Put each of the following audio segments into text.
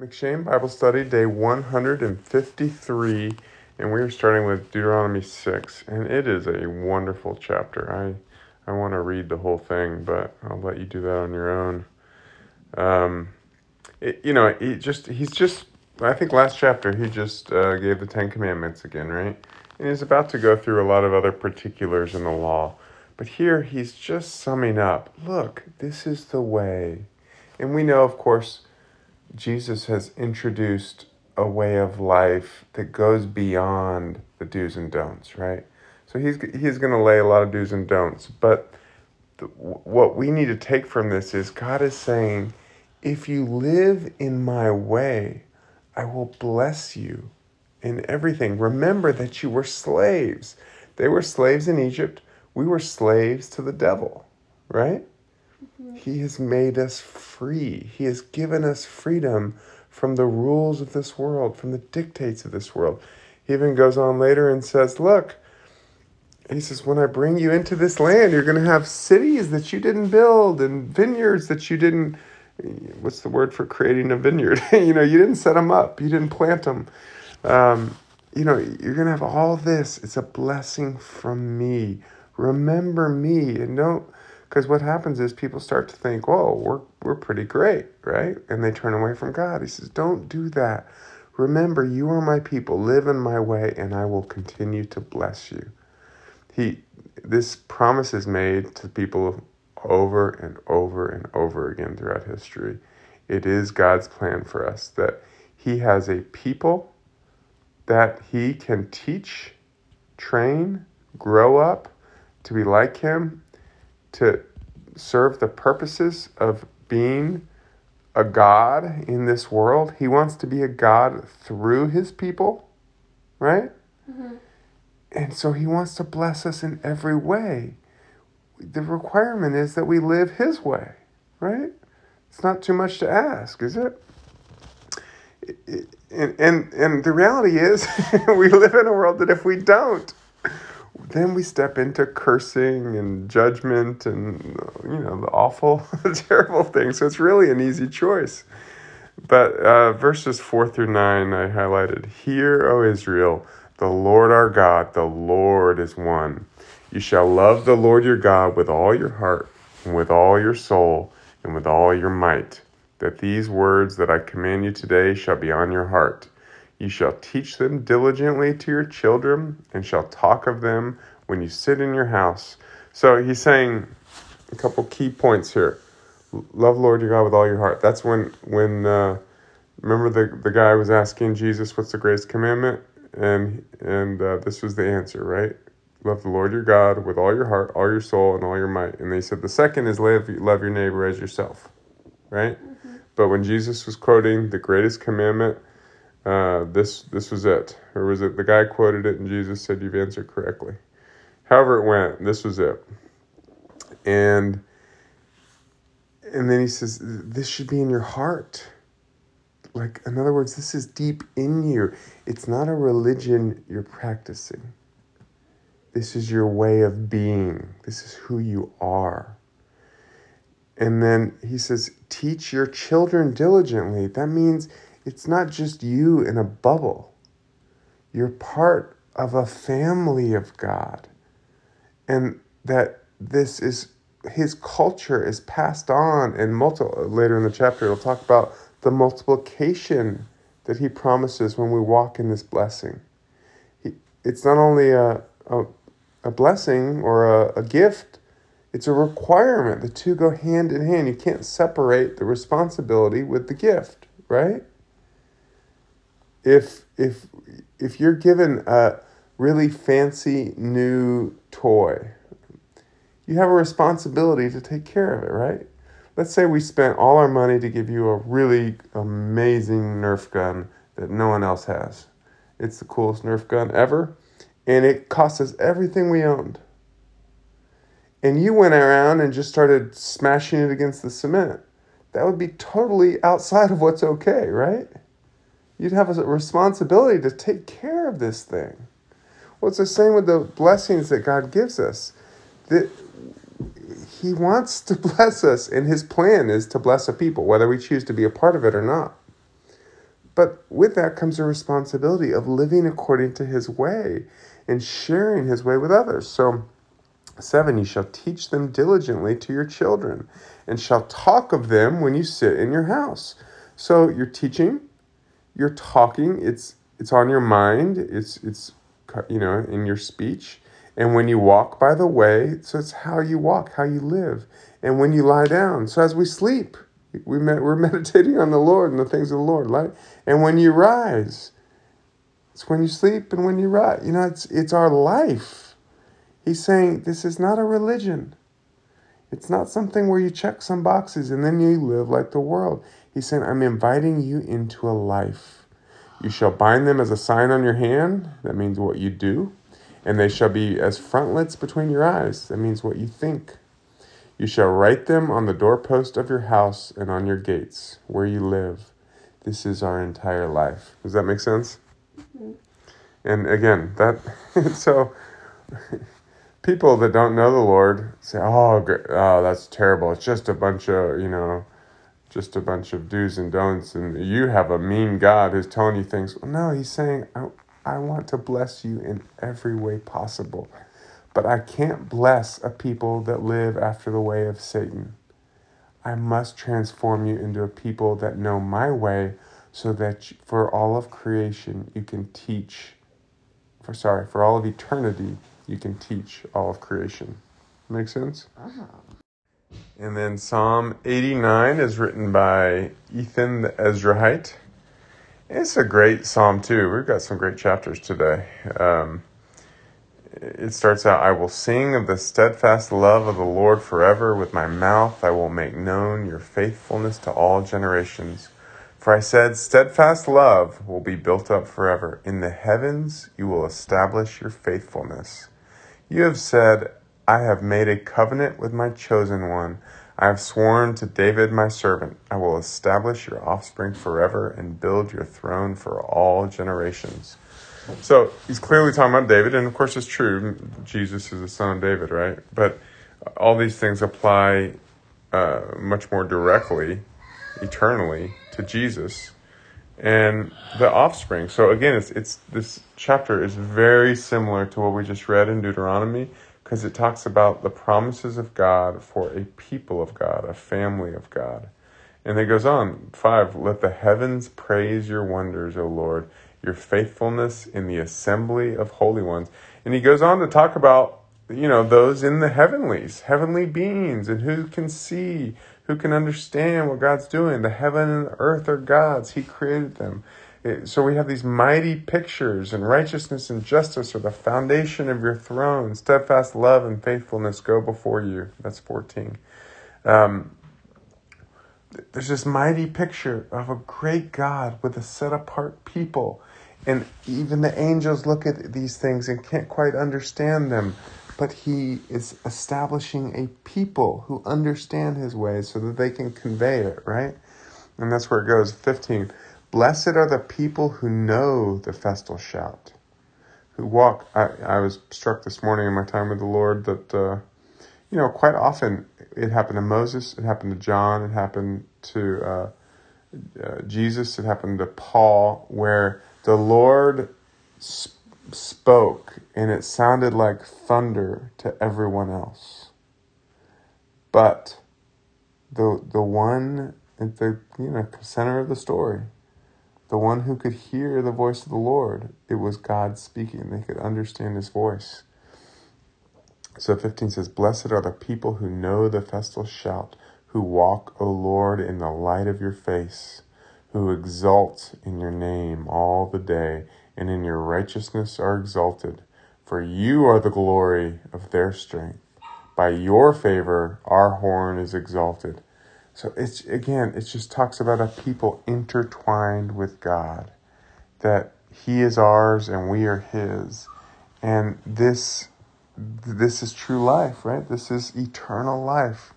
M'Cheyne Bible Study, day 153, and we are starting with Deuteronomy 6, and it is a wonderful chapter. I, I want to read the whole thing, but I'll let you do that on your own. Um, it, you know, he just he's just I think last chapter he just uh, gave the Ten Commandments again, right? And he's about to go through a lot of other particulars in the law, but here he's just summing up. Look, this is the way, and we know, of course Jesus has introduced a way of life that goes beyond the do's and don'ts, right? So he's he's going to lay a lot of do's and don'ts, but the, what we need to take from this is God is saying, if you live in my way, I will bless you in everything. Remember that you were slaves. They were slaves in Egypt. We were slaves to the devil, right? He has made us free. He has given us freedom from the rules of this world, from the dictates of this world. He even goes on later and says, Look, he says, when I bring you into this land, you're going to have cities that you didn't build and vineyards that you didn't. What's the word for creating a vineyard? you know, you didn't set them up, you didn't plant them. Um, you know, you're going to have all this. It's a blessing from me. Remember me and don't because what happens is people start to think, "Whoa, we're we're pretty great, right?" And they turn away from God. He says, "Don't do that. Remember, you are my people. Live in my way, and I will continue to bless you." He, this promise is made to people over and over and over again throughout history. It is God's plan for us that He has a people that He can teach, train, grow up to be like Him to serve the purposes of being a God in this world. He wants to be a God through his people, right? Mm-hmm. And so he wants to bless us in every way. The requirement is that we live his way, right? It's not too much to ask, is it? And, and, and the reality is, we live in a world that if we don't, then we step into cursing and judgment and you know the awful terrible things. So it's really an easy choice. But uh, verses 4 through 9 i highlighted hear o israel the lord our god the lord is one. You shall love the lord your god with all your heart and with all your soul and with all your might that these words that i command you today shall be on your heart you shall teach them diligently to your children, and shall talk of them when you sit in your house. So he's saying a couple key points here. Love Lord your God with all your heart. That's when when uh, remember the the guy was asking Jesus, "What's the greatest commandment?" And and uh, this was the answer, right? Love the Lord your God with all your heart, all your soul, and all your might. And they said the second is love love your neighbor as yourself, right? Mm-hmm. But when Jesus was quoting the greatest commandment uh, this this was it, or was it the guy quoted it and Jesus said you've answered correctly? However it went, this was it, and and then he says this should be in your heart. Like in other words, this is deep in you. It's not a religion you're practicing. This is your way of being. This is who you are. And then he says, teach your children diligently. That means it's not just you in a bubble. You're part of a family of God. And that this is his culture is passed on and multi- later in the chapter it'll talk about the multiplication that he promises when we walk in this blessing. He, it's not only a, a, a blessing or a, a gift, it's a requirement. The two go hand in hand. You can't separate the responsibility with the gift, right? If if if you're given a really fancy new toy, you have a responsibility to take care of it, right? Let's say we spent all our money to give you a really amazing Nerf gun that no one else has. It's the coolest Nerf gun ever, and it cost us everything we owned. And you went around and just started smashing it against the cement. That would be totally outside of what's okay, right? You'd have a responsibility to take care of this thing. Well, it's the same with the blessings that God gives us. That He wants to bless us, and His plan is to bless a people, whether we choose to be a part of it or not. But with that comes a responsibility of living according to his way and sharing his way with others. So, seven, you shall teach them diligently to your children and shall talk of them when you sit in your house. So, you're teaching, you're talking, it's it's on your mind, it's it's you know, in your speech. And when you walk by the way, so it's how you walk, how you live. And when you lie down, so as we sleep, we med- we're meditating on the Lord and the things of the Lord, right? And when you rise, it's when you sleep and when you rise. You know, it's it's our life. He's saying this is not a religion. It's not something where you check some boxes and then you live like the world. He's saying, I'm inviting you into a life. You shall bind them as a sign on your hand. That means what you do. And they shall be as frontlets between your eyes. That means what you think. You shall write them on the doorpost of your house and on your gates, where you live. This is our entire life. Does that make sense? Mm-hmm. And again, that so people that don't know the Lord say, "Oh, oh, that's terrible. It's just a bunch of you know, just a bunch of do's and don'ts, and you have a mean God who's telling you things." Well, no, He's saying, I, "I want to bless you in every way possible." But I can't bless a people that live after the way of Satan. I must transform you into a people that know my way so that for all of creation you can teach for sorry, for all of eternity you can teach all of creation. Make sense? Uh-huh. And then Psalm 89 is written by Ethan the Ezrahite. It's a great psalm too. We've got some great chapters today. Um, it starts out I will sing of the steadfast love of the Lord forever. With my mouth I will make known your faithfulness to all generations. For I said, Steadfast love will be built up forever. In the heavens you will establish your faithfulness. You have said, I have made a covenant with my chosen one. I have sworn to David my servant, I will establish your offspring forever and build your throne for all generations. So he's clearly talking about David, and of course it's true. Jesus is the son of David, right? But all these things apply uh, much more directly, eternally, to Jesus and the offspring. So again, it's it's this chapter is very similar to what we just read in Deuteronomy because it talks about the promises of God for a people of God, a family of God. And it goes on, five, let the heavens praise your wonders, O Lord your faithfulness in the assembly of holy ones. And he goes on to talk about, you know, those in the heavenlies, heavenly beings, and who can see, who can understand what God's doing. The heaven and the earth are God's, He created them. So we have these mighty pictures, and righteousness and justice are the foundation of your throne. Steadfast love and faithfulness go before you. That's 14. Um, there's this mighty picture of a great God with a set apart people and even the angels look at these things and can't quite understand them. But he is establishing a people who understand his ways so that they can convey it, right? And that's where it goes. 15. Blessed are the people who know the festal shout, who walk. I, I was struck this morning in my time with the Lord that, uh, you know, quite often it happened to Moses, it happened to John, it happened to uh, uh, Jesus, it happened to Paul, where the Lord spoke, and it sounded like thunder to everyone else. But the the one at the you know center of the story, the one who could hear the voice of the Lord, it was God speaking. They could understand His voice. So 15 says, Blessed are the people who know the festal shout, who walk, O Lord, in the light of your face who exult in your name all the day, and in your righteousness are exalted. For you are the glory of their strength. By your favor, our horn is exalted. So it's again, it just talks about a people intertwined with God, that He is ours and we are His, and this this is true life, right? This is eternal life.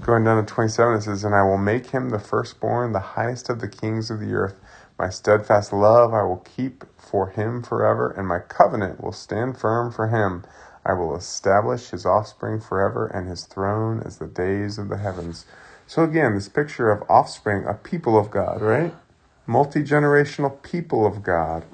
Going down to 27, it says, And I will make him the firstborn, the highest of the kings of the earth. My steadfast love I will keep for him forever, and my covenant will stand firm for him. I will establish his offspring forever, and his throne as the days of the heavens. So again, this picture of offspring, a people of God, right? multi generational people of God,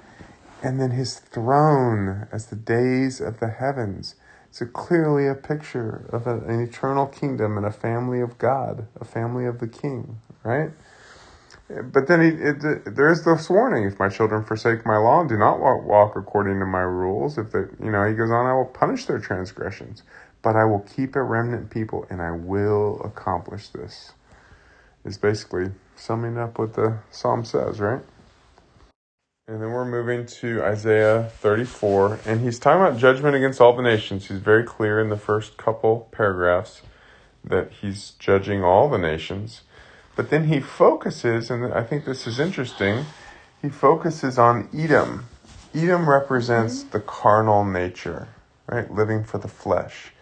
and then his throne as the days of the heavens. So clearly a picture of an eternal kingdom and a family of God, a family of the King, right? But then he, it, there is this warning: if my children forsake my law and do not walk, walk according to my rules, if they, you know, he goes on, I will punish their transgressions, but I will keep a remnant people, and I will accomplish this. Is basically summing up what the psalm says, right? And then we're moving to Isaiah 34, and he's talking about judgment against all the nations. He's very clear in the first couple paragraphs that he's judging all the nations. But then he focuses, and I think this is interesting, he focuses on Edom. Edom represents mm-hmm. the carnal nature, right? Living for the flesh.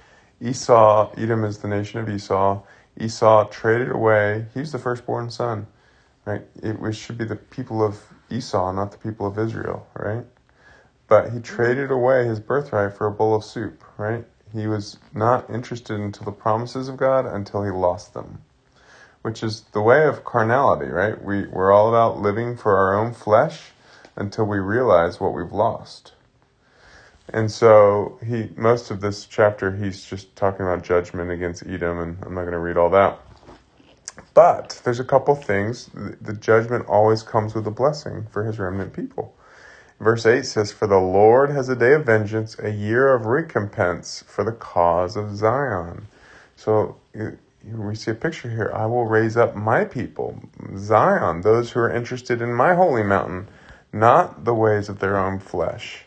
Esau, Edom is the nation of Esau. Esau traded away, he's the firstborn son, right? It should be the people of Esau, not the people of Israel, right? But he traded away his birthright for a bowl of soup, right? He was not interested until the promises of God until he lost them, which is the way of carnality, right? We, we're all about living for our own flesh until we realize what we've lost. And so he, most of this chapter, he's just talking about judgment against Edom, and I'm not going to read all that. But there's a couple things. The judgment always comes with a blessing for his remnant people. Verse 8 says, For the Lord has a day of vengeance, a year of recompense for the cause of Zion. So we see a picture here. I will raise up my people, Zion, those who are interested in my holy mountain, not the ways of their own flesh.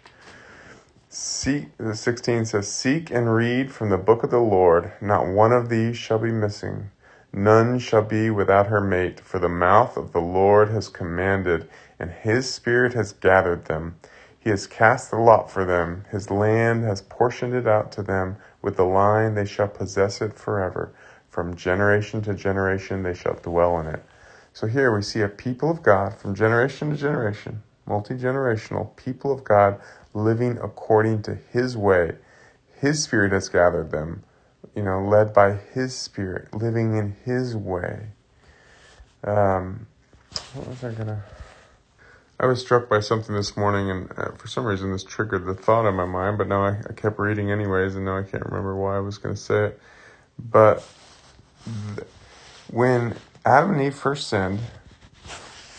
Seek, the 16 says, Seek and read from the book of the Lord, not one of these shall be missing. None shall be without her mate, for the mouth of the Lord has commanded, and his spirit has gathered them. He has cast the lot for them. His land has portioned it out to them. With the line they shall possess it forever. From generation to generation they shall dwell in it. So here we see a people of God from generation to generation, multi generational people of God living according to His way. His Spirit has gathered them you know, led by His Spirit, living in His way. Um, what was I gonna? I was struck by something this morning, and uh, for some reason, this triggered the thought in my mind. But now I, I kept reading anyways, and now I can't remember why I was going to say it. But Mm-hmm. when Adam and Eve first sinned,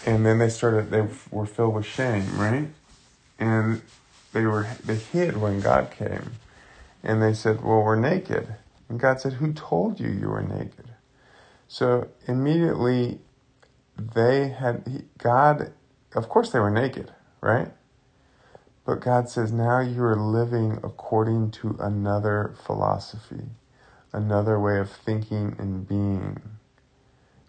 and then they started, they were filled with shame, right? And they were they hid when God came, and they said, "Well, we're naked." And God said, Who told you you were naked? So immediately they had, God, of course they were naked, right? But God says, Now you are living according to another philosophy, another way of thinking and being.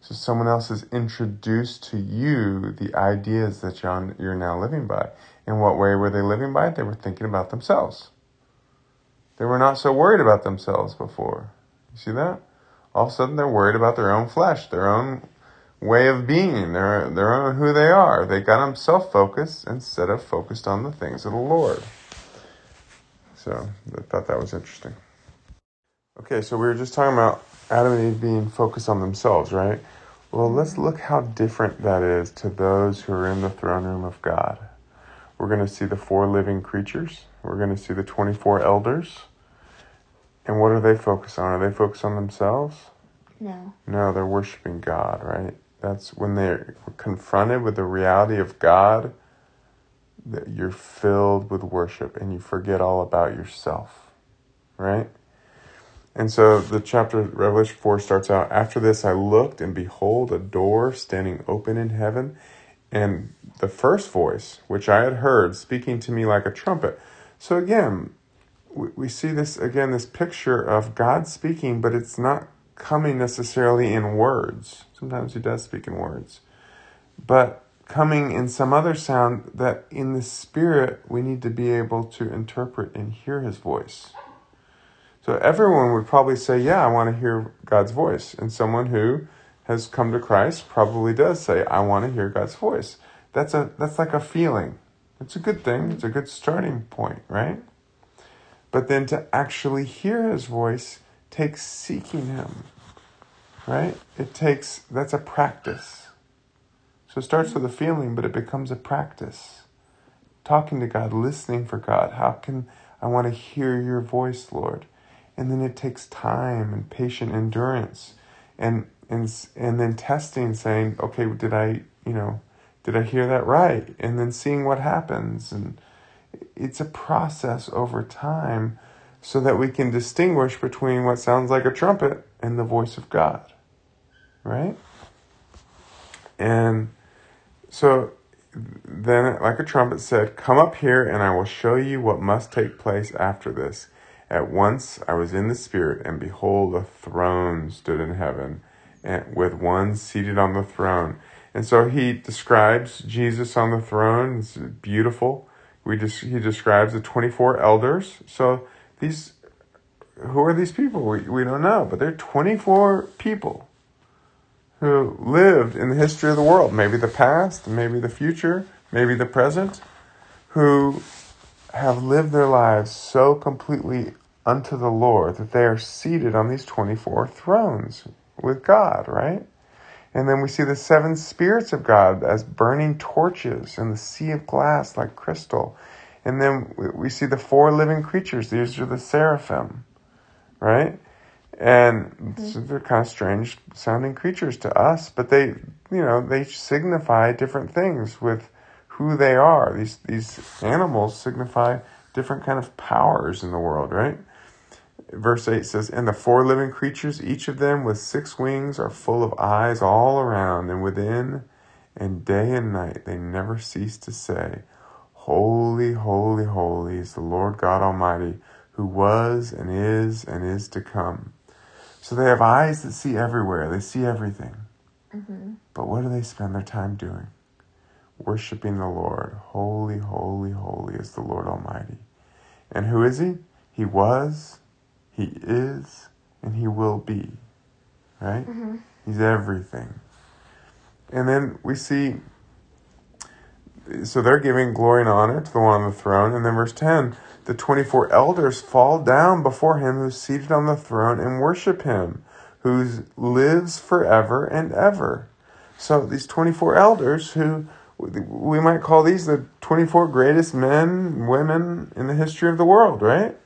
So someone else has introduced to you the ideas that you're now living by. In what way were they living by it? They were thinking about themselves. They were not so worried about themselves before. You see that? All of a sudden they're worried about their own flesh, their own way of being, their, their own who they are. They got them self focused instead of focused on the things of the Lord. So I thought that was interesting. Okay, so we were just talking about Adam and Eve being focused on themselves, right? Well, let's mm-hmm. look how different that is to those who are in the throne room of God. We're going to see the four living creatures. We're going to see the 24 elders. And what are they focused on? Are they focused on themselves? No. No, they're worshiping God, right? That's when they're confronted with the reality of God, that you're filled with worship and you forget all about yourself, right? And so the chapter Revelation 4 starts out After this I looked, and behold, a door standing open in heaven. And the first voice, which I had heard, speaking to me like a trumpet. So again, we, see this again, this picture of God speaking, but it's not coming necessarily in words. Sometimes He does speak in words, but coming in some other sound that in the spirit we need to be able to interpret and hear His voice. So everyone would probably say, Yeah, I want to hear God's voice. And someone who has come to Christ probably does say, I want to hear God's voice. That's a that's like a feeling. It's a good thing. It's a good starting point, right? But then to actually hear his voice takes seeking him. Right? It takes that's a practice. So it starts with a feeling, but it becomes a practice. Talking to God, listening for God. How can I want to hear your voice, Lord? And then it takes time and patient endurance and and and then testing saying, okay, did I, you know, did I hear that right? And then seeing what happens and it's a process over time so that we can distinguish between what sounds like a trumpet and the voice of God. Right? And so then, like a trumpet said, Come up here and I will show you what must take place after this. At once I was in the Spirit, and behold, a throne stood in heaven, and with one seated on the throne. And so he describes Jesus on the throne. It's beautiful. We just he describes the 24 elders. So these who are these people? We, we don't know, but they're 24 people who lived in the history of the world, maybe the past, maybe the future, maybe the present, who have lived their lives so completely unto the Lord that they are seated on these 24 thrones with God, right? And then we see the seven spirits of God as burning torches in the sea of glass like crystal. And then we see the four living creatures. These are the seraphim, right? And mm-hmm. so they're kind of strange sounding creatures to us, but they, you know, they signify different things with who they are. These these animals signify different kind of powers in the world, right? Verse 8 says, And the four living creatures, each of them with six wings, are full of eyes all around and within, and day and night they never cease to say, Holy, holy, holy is the Lord God Almighty, who was and is and is to come. So they have eyes that see everywhere, they see everything. Mm-hmm. But what do they spend their time doing? Worshipping the Lord. Holy, holy, holy is the Lord Almighty. And who is he? He was, he is and He will be. Right? Mm-hmm. He's everything. And then we see, so they're giving glory and honor to the one on the throne. And then verse 10 the 24 elders fall down before him who's seated on the throne and worship him who lives forever and ever. So these 24 elders who we might call these the 24 greatest men, women in the history of the world, right?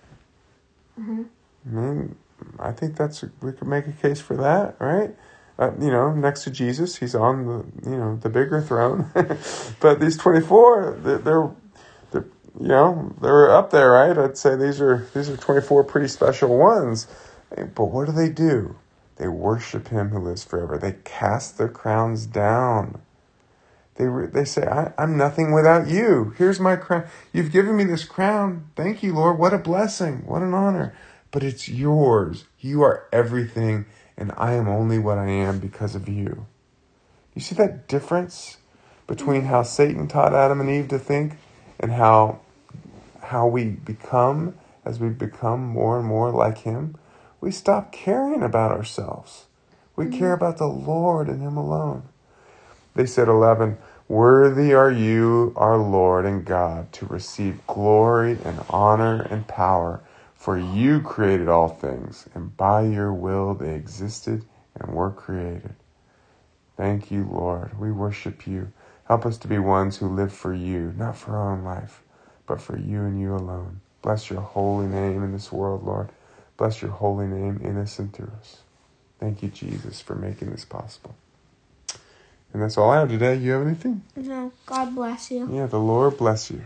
Mm-hmm. I mean, I think that's we could make a case for that, right? Uh, you know, next to Jesus, he's on the you know the bigger throne, but these twenty four, they're, they're, you know they're up there, right? I'd say these are these are twenty four pretty special ones. But what do they do? They worship Him who lives forever. They cast their crowns down. They they say, I, "I'm nothing without you. Here's my crown. You've given me this crown. Thank you, Lord. What a blessing. What an honor." But it's yours. You are everything, and I am only what I am because of you. You see that difference between how Satan taught Adam and Eve to think and how how we become as we become more and more like him? We stop caring about ourselves. We mm-hmm. care about the Lord and him alone. They said 11, Worthy are you, our Lord and God, to receive glory and honor and power for you created all things, and by your will they existed and were created. Thank you, Lord. We worship you. Help us to be ones who live for you, not for our own life, but for you and you alone. Bless your holy name in this world, Lord. Bless your holy name in us and through us. Thank you, Jesus, for making this possible. And that's all I have today. You have anything? No. God bless you. Yeah, the Lord bless you.